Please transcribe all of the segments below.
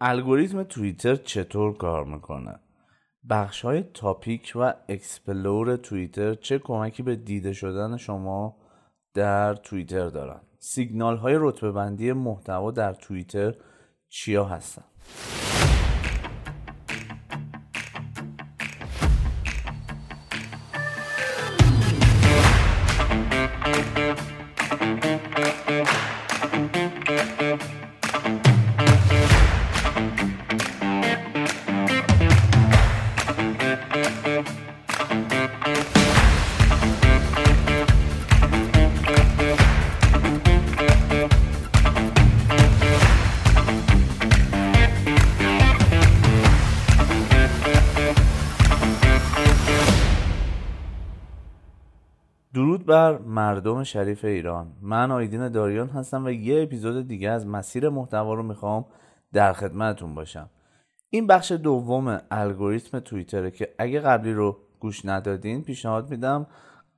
الگوریتم توییتر چطور کار می‌کنه؟ بخش های topic و explore توییتر چه کمکی به دیده شدن شما در توییتر دارن؟ سیگنال های رتبه بندی محتوا در توییتر چیا هستن؟ بر مردم شریف ایران. من آیدین داریان هستم و یه اپیزود دیگه از مسیر محتوا رو می‌خوام در خدمتتون باشم. این بخش دوم الگوریتم توییتره که اگه قبلی رو گوش ندادین پیشنهاد میدم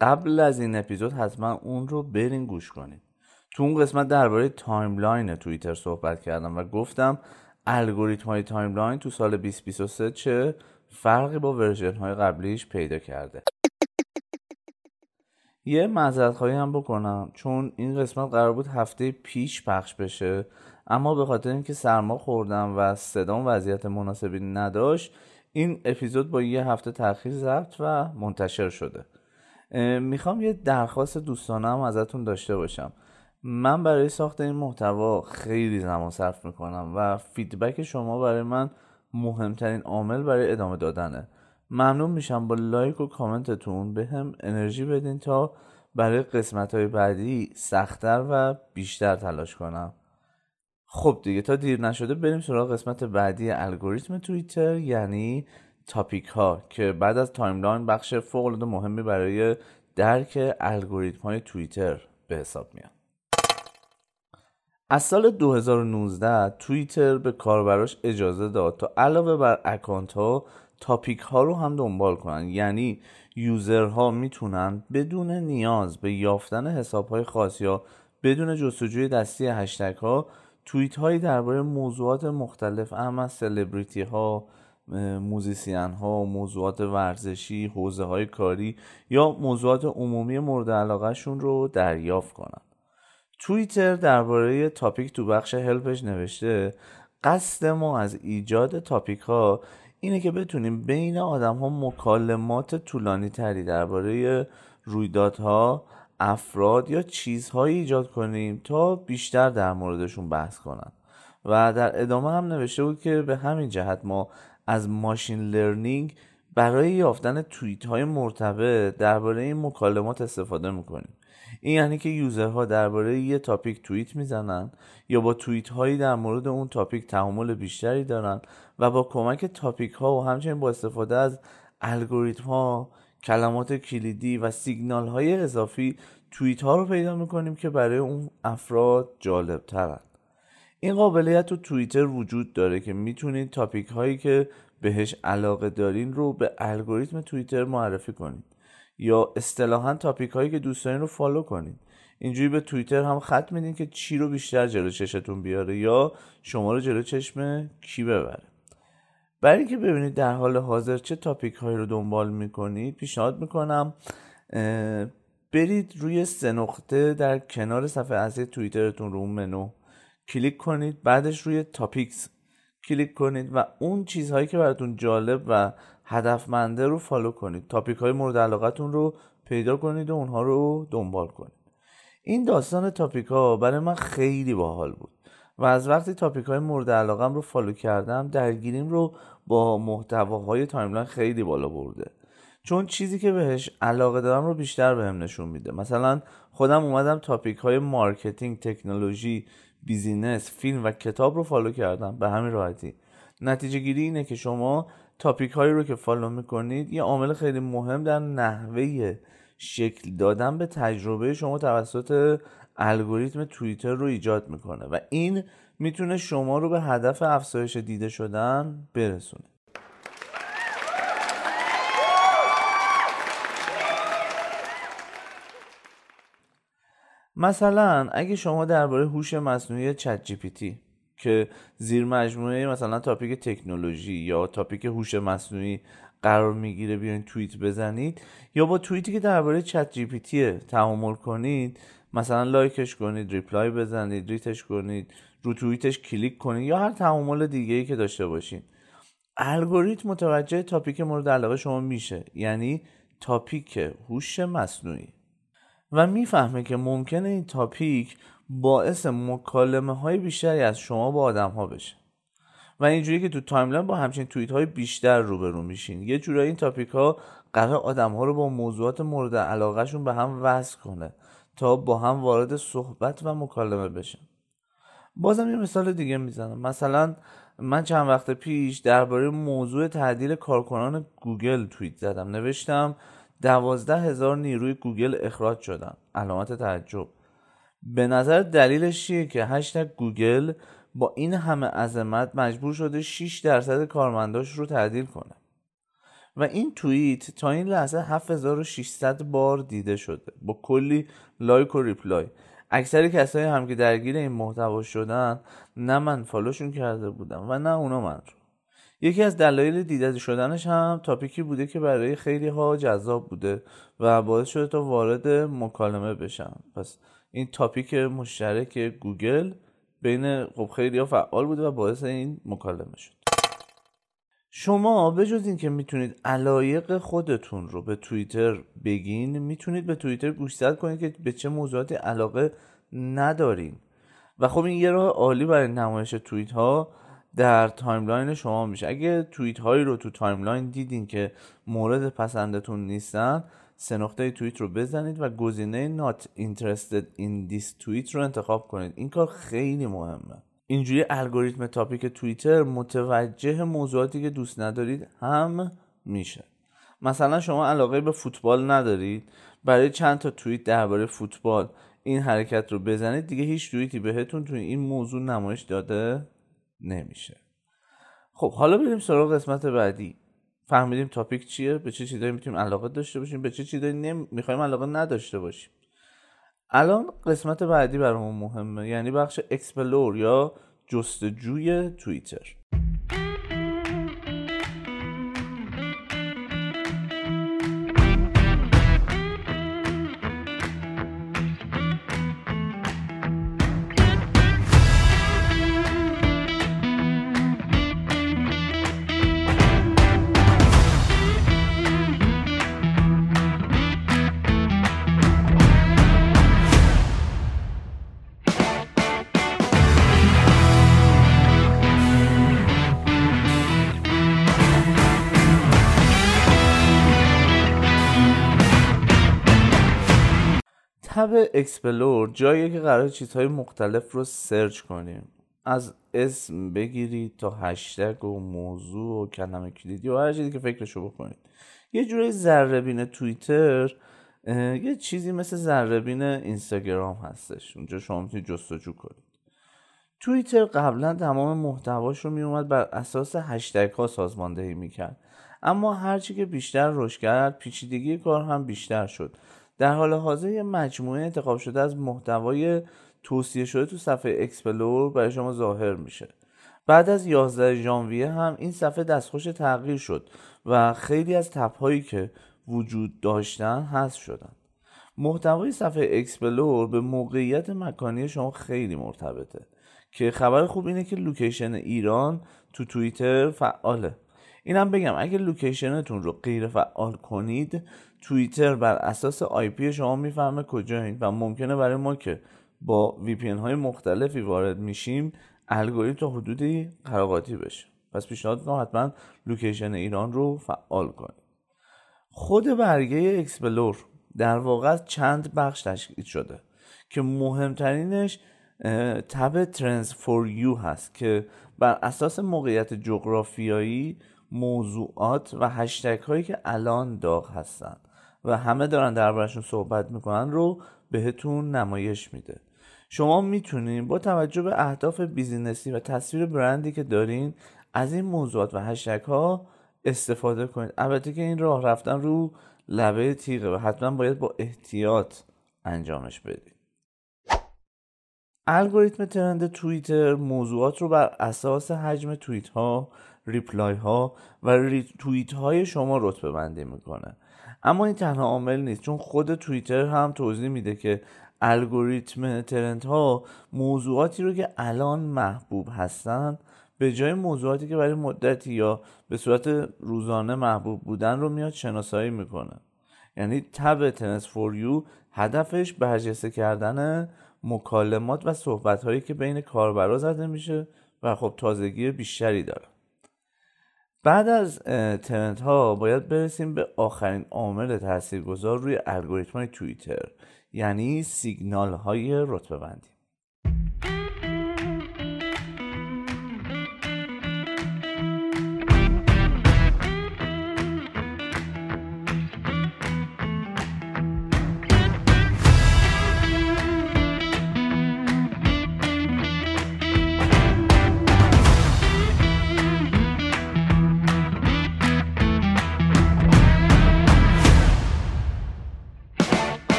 قبل از این اپیزود حتما اون رو برین گوش کنید تو اون قسمت درباره timeline توییتر صحبت کردم و گفتم الگوریتم های timeline تو سال 2023 چه فرقی با version های قبلیش پیدا کرده. یه معذرت خواهی هم بکنم. چون این قسمت قرار بود هفته پیش پخش بشه اما به خاطر اینکه سرما خوردم و صدام وضعیت مناسبی نداشت این اپیزود با یه هفته تاخیر ضبط و منتشر شده. می‌خوام یه درخواست دوستانه هم ازتون داشته باشم. من برای ساخت این محتوا خیلی زمان صرف می‌کنم و فیدبک شما برای من مهمترین عامل برای ادامه دادنه. ممنون میشم با لایک و کامنتتون بهم انرژی بدین تا برای قسمت های بعدی سختتر و بیشتر تلاش کنم. خب دیگه تا دیر نشده بریم سراغ قسمت بعدی الگوریتم توییتر یعنی topic ها که بعد از timeline بخش فوق العاده مهمی برای درک الگوریتم های توییتر به حساب میاد. از سال 2019 توییتر به کاربراش اجازه داد تا علاوه بر اکانت ها topic ها رو هم دنبال کنن. یعنی user ها می‌تونن بدون نیاز به یافتن حساب های خاص یا بدون جستجوی دستی هشتگ ها توییت هایی درباره موضوعات مختلف اعم از سلبریتی ها musician ها موضوعات ورزشی حوزه های کاری یا موضوعات عمومی مورد علاقه شون رو دریافت کنن. توییتر درباره topic تو بخش help ش نوشته قصد ما از ایجاد تاپیک ها اینه که بتونیم بین آدم ها مکالمات طولانی تری درباره رویدادها افراد یا چیزهایی ایجاد کنیم تا بیشتر در موردشون بحث کنن. و در ادامه هم نوشته بود که به همین جهت ما از ماشین لرنینگ برای یافتن توییت های مرتبط درباره این مکالمات استفاده می‌کنیم. این یعنی که یوزرها درباره یه تاپیک توییت می‌زنن یا با توییت هایی در مورد اون topic تعامل بیشتری دارن و با کمک topic ها و همچنین با استفاده از الگوریتم ها کلمات کلیدی و سیگنال های اضافی توییت ها رو پیدا می‌کنیم که برای اون افراد جالب ترن این قابلیت تو توییتر وجود داره که می‌تونید topic هایی که بهش علاقه دارین رو به الگوریتم توییتر معرفی کنید. یا اصطلاحا topic هایی که دوست دارین رو follow کنید اینجوری به توییتر هم خط میدین که چی رو بیشتر جلو چشتون بیاره یا شما رو جلو چشم کی ببره. برای اینکه ببینید در حال حاضر چه topic هایی رو دنبال می‌کنید پیشنهاد می‌کنم برید روی سه نقطه در کنار صفحه اصلی توییترتون رو منو کلیک کنید بعدش روی topics کلیک کنید و اون چیزهایی که براتون جالب و هدفمنده رو follow کنید. topic های مورد علاقتون رو پیدا کنید و اونها رو دنبال کنید. این داستان topic ها برای من خیلی باحال بود و از وقتی topic های مورد علاقم رو follow کردم درگیریم رو با محتواهای timeline خیلی بالا برده. چون چیزی که بهش علاقه دارم رو بیشتر بهم نشون میده. مثلا خودم اومدم topic های marketing تکنولوژی business فیلم و کتاب رو follow کردم. به همین راحتی. نتیجه گیری اینه که شما topic هایی رو که follow می‌کنید یه عامل خیلی مهم در نحوه شکل دادن به تجربه شما توسط الگوریتم توییتر رو ایجاد می‌کنه و این می‌تونه شما رو به هدف افزایش دیده شدن برسونه. مثلا اگه شما درباره هوش مصنوعی ChatGPT که زیر مجموعه مثلا topic تکنولوژی یا topic هوش مصنوعی قرار می‌گیره بیاین توییت بزنید یا با توییتی که درباره ChatGPT تعامل کنید مثلا لایکش کنید reply بزنید ریتش کنید رو توییتش کلیک کنید یا هر تعامل دیگه ای که داشته باشین. الگوریتم متوجه topic مورد علاقه شما میشه یعنی topic هوش مصنوعی. و می‌فهمه که ممکنه این topic باعث مکالمه های بیشتری از شما با آدم ها بشه. و اینجوری که تو timeline با همچین توییت های بیشتر روبرو میشین. یه جورایی این topic ها قراره آدم ها رو با موضوعات مورد علاقه‌شون به هم وصل کنه تا با هم وارد صحبت و مکالمه بشن. بازم یه مثال دیگه می‌زنم. مثلا من چند وقت پیش درباره موضوع تعدیل کارکنان گوگل توییت زدم. نوشتم دوازده هزار نیروی گوگل اخراج شدن. علامت تعجب. به نظر دلیلش چیه که هشتگ گوگل با این همه عظمت مجبور شده 6 درصد کارمنداش رو تعدیل کنه. و این توییت تا این لحظه 7600 بار دیده شده. با کلی لایک و reply. اکثر کسایی هم که درگیر این محتوا شدن نه من follow شون کرده بودم و نه اونا من رو. یکی از دلایل دیده شدنش هم topic ی بوده که برای خیلی ها جذاب بوده و باعث شده تا وارد مکالمه بشن. پس این topic مشترک گوگل بین خب خیلی ها فعال بوده و باعث این مکالمه شد. شما به جز اینکه می‌تونید علایق خودتون رو به توییتر بگین می‌تونید به توییتر گوشزد کنید که به چه موضوعاتی علاقه ندارین. و خب این یه راه عالی برای نمایش توییت ها در timeline شما میشه. اگه توییت هایی رو تو timeline دیدین که مورد پسندتون نیستن سه نقطه توییت رو بزنید و گزینه not interested in this tweet رو انتخاب کنید. این کار خیلی مهمه. اینجوری الگوریتم تاپیک توییتر متوجه موضوعاتی که دوست ندارید هم میشه. مثلا شما علاقه به فوتبال ندارید برای چند تا توییت درباره فوتبال این حرکت رو بزنید دیگه هیچ توییتی بهتون توی این موضوع نمایش داده نمیشه. خب حالا بریم سراغ قسمت بعدی. فهمیدیم topic چیه؟ به چه چیزایی می‌تونیم علاقه داشته باشیم؟ به چه چیزایی نمی... می‌خوایم علاقه نداشته باشیم؟ الان قسمت بعدی برامون مهمه یعنی بخش explore یا جستجوی توییتر. tab explore جاییه که قراره چیزهای مختلف رو search کنیم. از اسم بگیرید تا هشتگ و موضوع و کلمه کلیدی و هر چیزی که فکرشو بکنید. یه جوری ذرهبین توییتر یه چیزی مثل ذرهبین اینستاگرام هستش. اونجا شما می‌تونید جستجو کنید. توییتر قبلا تمام محتواش رو میومد بر اساس هشتگ ها سازماندهی می‌کرد. اما هرچی که بیشتر رشد کرد پیچیدگی کار هم بیشتر شد. در حال حاضر یه مجموعه انتخاب شده از محتوای توصیه شده تو صفحه explore برای شما ظاهر میشه. بعد از 11 ژانویه هم این صفحه دستخوش تغییر شد و خیلی از tab هایی که وجود داشتن هست شدن. محتوای صفحه explore به موقعیت مکانی شما خیلی مرتبطه که خبر خوب اینه که location ایران تو توییتر فعاله. اینم بگم اگه location تون رو غیر فعال کنید توییتر بر اساس IP شما می‌فهمه کجایین و ممکنه برای ما که با VPN های مختلفی وارد میشیم الگوریتم تا حدودی قر و قاطی بشه. پس پیشنهاد می‌کنم حتما location ایران رو فعال کنید. خود برگه explore در واقع چند بخش تشکیل شده که مهمترینش tab trends for you هست که بر اساس موقعیت جغرافیایی موضوعات و هشتگ هایی که الان داغ هستن و همه دارن دربارشون صحبت می‌کنن رو بهتون نمایش میده. شما می‌تونین با توجه به اهداف بیزینسی و تصویر برندی که دارین از این موضوعات و هشتگ ها استفاده کنید البته که این راه رفتن رو لبه تیغه و حتما باید با احتیاط انجامش بدید الگوریتم ترند توییتر موضوعات رو بر اساس حجم توییت ها ریپلای ها و ری توییت های شما رتبه بندی می‌کنه. اما این تنها عامل نیست چون خود توییتر هم توضیح میده که الگوریتم ترند ها موضوعاتی رو که الان محبوب هستن به جای موضوعاتی که برای مدتی یا به صورت روزانه محبوب بودن رو میاد شناسایی می‌کنه. یعنی تب تنس فور یو هدفش برجسته کردن مکالمات و صحبت هایی که بین کاربرا زده میشه و خب تازگی بیشتری داره. بعد از ترنت ها باید برسیم به آخرین عامل تاثیرگذار روی الگوریتم توییتر یعنی سیگنال های رتبه بندی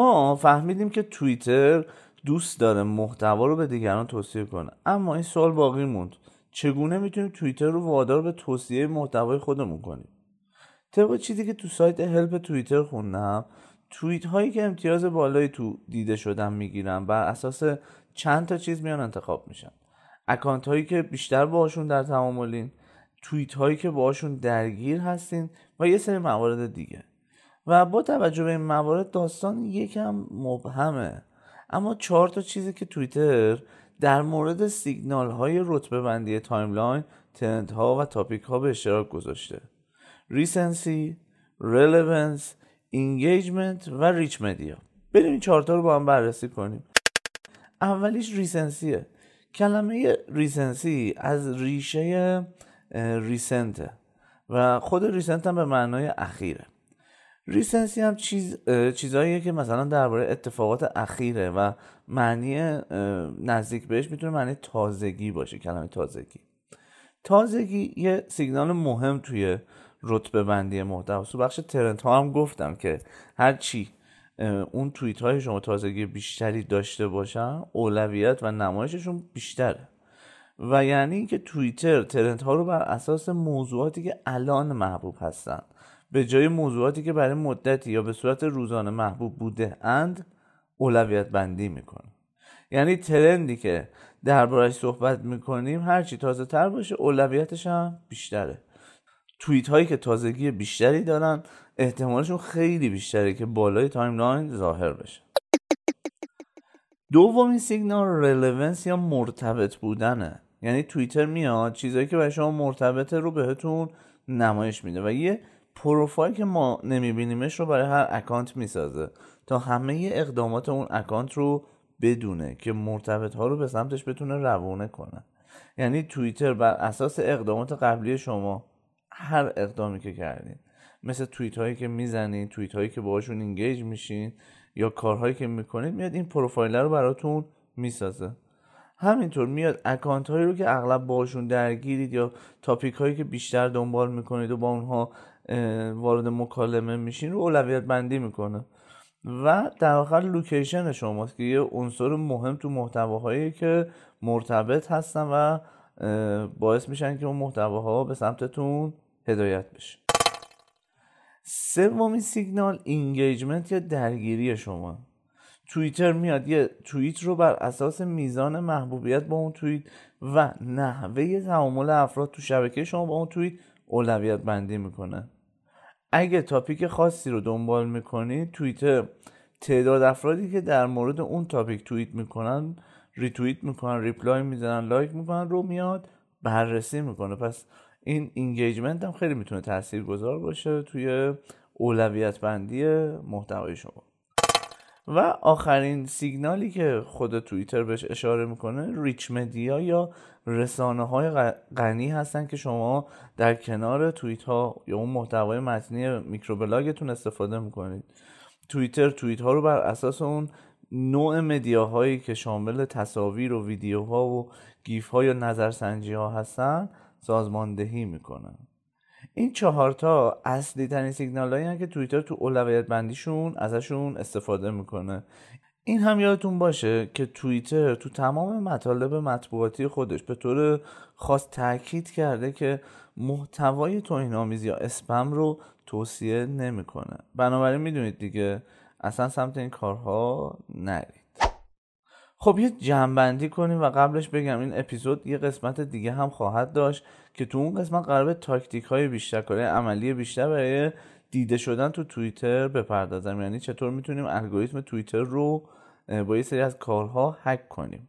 ما فهمیدیم که توییتر دوست داره محتوا رو به دیگران توصیه کنه. اما این سوال باقی موند. چگونه می‌تونیم توییتر رو وادار به توصیه محتوای خودمون کنیم؟ طبق چیزی که تو سایت هلپ توییتر خوندم توییت هایی که امتیاز بالایی تو دیده شدن می‌گیرن بر اساس چند تا چیز میان انتخاب میشن. اکانت هایی که بیشتر باشون در تعاملین توییت هایی که باشون درگیر هستین و یه سری موارد دیگه. و با توجه به این موارد داستان یکم مبهمه. اما چهار تا چیزی که توییتر در مورد سیگنال های رتبه بندی timeline ترند ها و topic ها به اشتراک گذاشته. recency relevance engagement و rich media. بریم این چهارتا رو با هم بررسی کنیم. اولیش recency ه. کلمه recency از ریشه ریسنته و خود ریسنت هم به معنای اخیره. ریسنسی هم چیز چیزاییه که مثلا درباره اتفاقات اخیره و معنی نزدیک بهش می‌تونه معنی تازگی باشه کلمه تازگی. تازگی یه سیگنال مهم توی رتبه بندی محتوا تو بخش ترنت ها هم گفتم که هر چی اون توییت های شما تازگی بیشتری داشته باشن اولویت و نمایششون بیشتره. و یعنی اینکه توییتر ترند ها رو بر اساس موضوعاتی که الان محبوب هستن به جای موضوعاتی که برای مدتی یا به صورت روزانه محبوب بوده اند اولویت بندی می‌کنه یعنی ترندی که دربارش صحبت می‌کنیم هرچی تازه تر باشه اولویتش هم بیشتره. توییت هایی که تازگی بیشتری دارن احتمالشون خیلی بیشتره که بالای timeline ظاهر بشه. دومین سیگنال relevance یا مرتبط بودنه. یعنی توییتر میاد چیزایی که برای شما مرتبطه رو بهتون نمایش میده و یه پروفایل که ما نمیبینیمش رو برای هر اکانت می‌سازه تا همه اقدامات اون اکانت رو بدونه که مرتبط ها رو به سمتش بتونه روونه کنه. یعنی توییتر بر اساس اقدامات قبلی شما هر اقدامی که کردین مثل توییت هایی که می‌زنین توییت هایی که باهاشون engage میشین یا کارهایی که می‌کنید میاد این پروفایل رو براتون می‌سازه. همینطور میاد اکانت هایی رو که اغلب باشون درگیرید یا topic هایی که بیشتر دنبال می‌کنید و با اونها وارد مکالمه میشین رو اولویت بندی می‌کنه. و در آخر location شماست که یه عنصر مهم تو محتواهایی که مرتبط هستن و باعث میشن که اون محتواها به سمتتون هدایت بشه. سومین سیگنال engagement یا درگیری شما. توییتر میاد یه توییت رو بر اساس میزان محبوبیت با اون توییت و نحوه تعامل افراد تو شبکه شما با اون توییت اولویت بندی می‌کنه. اگه topic خاصی رو دنبال می‌کنید توییتر تعداد افرادی که در مورد اون topic توییت می‌کنن ریتوییت می‌کنن reply می‌زنن لایک می‌کنن رو میاد بررسی می‌کنه. پس این engagement هم خیلی می‌تونه تاثیر گذار باشه توی اولویت بندی محتوای شما. و آخرین سیگنالی که خود توییتر بهش اشاره می‌کنه rich media یا رسانه های غنی هستن که شما در کنار توییت ها یا اون محتوای متنی microblog تون استفاده می‌کنید. توییتر توییت ها رو بر اساس اون نوع media هایی که شامل تصاویر و ویدیوها و گیف ها یا نظرسنجی ها هستن سازماندهی می‌کنن. این چهارتا اصلی ترین سیگنال هایی که توییتر تو اولویت بندیشون ازشون استفاده می‌کنه. این هم یادتون باشه که توییتر تو تمام مطالب مطبوعاتی خودش به طور خاص تاکید کرده که محتوای توهینآمیز یا اسپم رو توصیه نمی‌کنه. بنابراین می‌دونید دیگه اصلا سمت این کارها نرید. خب یه جمعبندی کنیم و قبلش بگم این اپیزود یه قسمت دیگه هم خواهد داشت که تو اون قسمت قرار به تاکتیک های بیشتر کاره عملی بیشتر برای دیده شدن تو توییتر بپردازم. یعنی چطور می‌تونیم الگوریتم توییتر رو با یه سری از کارها هک کنیم.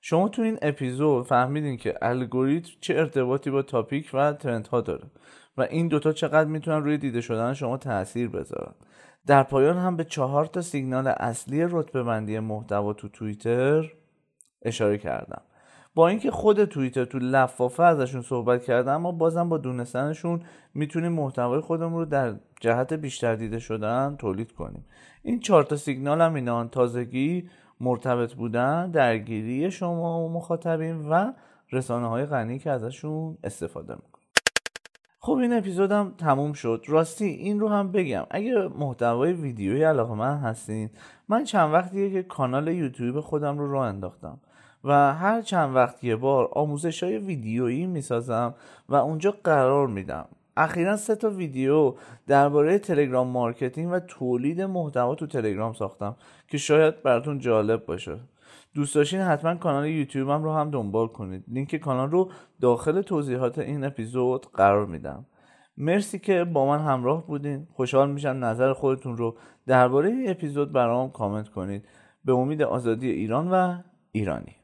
شما تو این اپیزود فهمیدین که الگوریتم چه ارتباطی با تاپیک و ترند ها داره و این دوتا چقدر می‌تونن روی دیده شدن شما تاثیر بذارن. در پایان هم به چهار تا سیگنال اصلی رتبه بندی محتوا تو توییتر اشاره کردم. با اینکه خود توییتر تو لفافه ازشون صحبت کرده اما بازم با دونستنشون می‌تونیم محتوای خودمون رو در جهت بیشتر دیده شدن تولید کنیم. این چهار تا سیگنال هم اینان تازگی مرتبط بودن درگیری شما و مخاطبین و رسانه های غنی که ازشون استفاده می‌کنیم خب این اپیزودم تموم شد. راستی این رو هم بگم. اگه محتوای ویدیویی علاقه‌مند هستین من چند وقتیه که کانال یوتیوب خودم رو راه انداختم و هر چند وقت یه بار آموزش های ویدیویی می‌سازم و اونجا قرار میدم. اخیرا سه تا ویدیو درباره تلگرام marketing و تولید محتوا تو تلگرام ساختم که شاید براتون جالب باشه. دوست داشتین حتما کانال یوتیوبم رو هم دنبال کنید. لینک کانال رو داخل توضیحات این اپیزود قرار میدم. مرسی که با من همراه بودین. خوشحال میشم نظر خودتون رو درباره این اپیزود برام کامنت کنید. به امید آزادی ایران و ایرانی.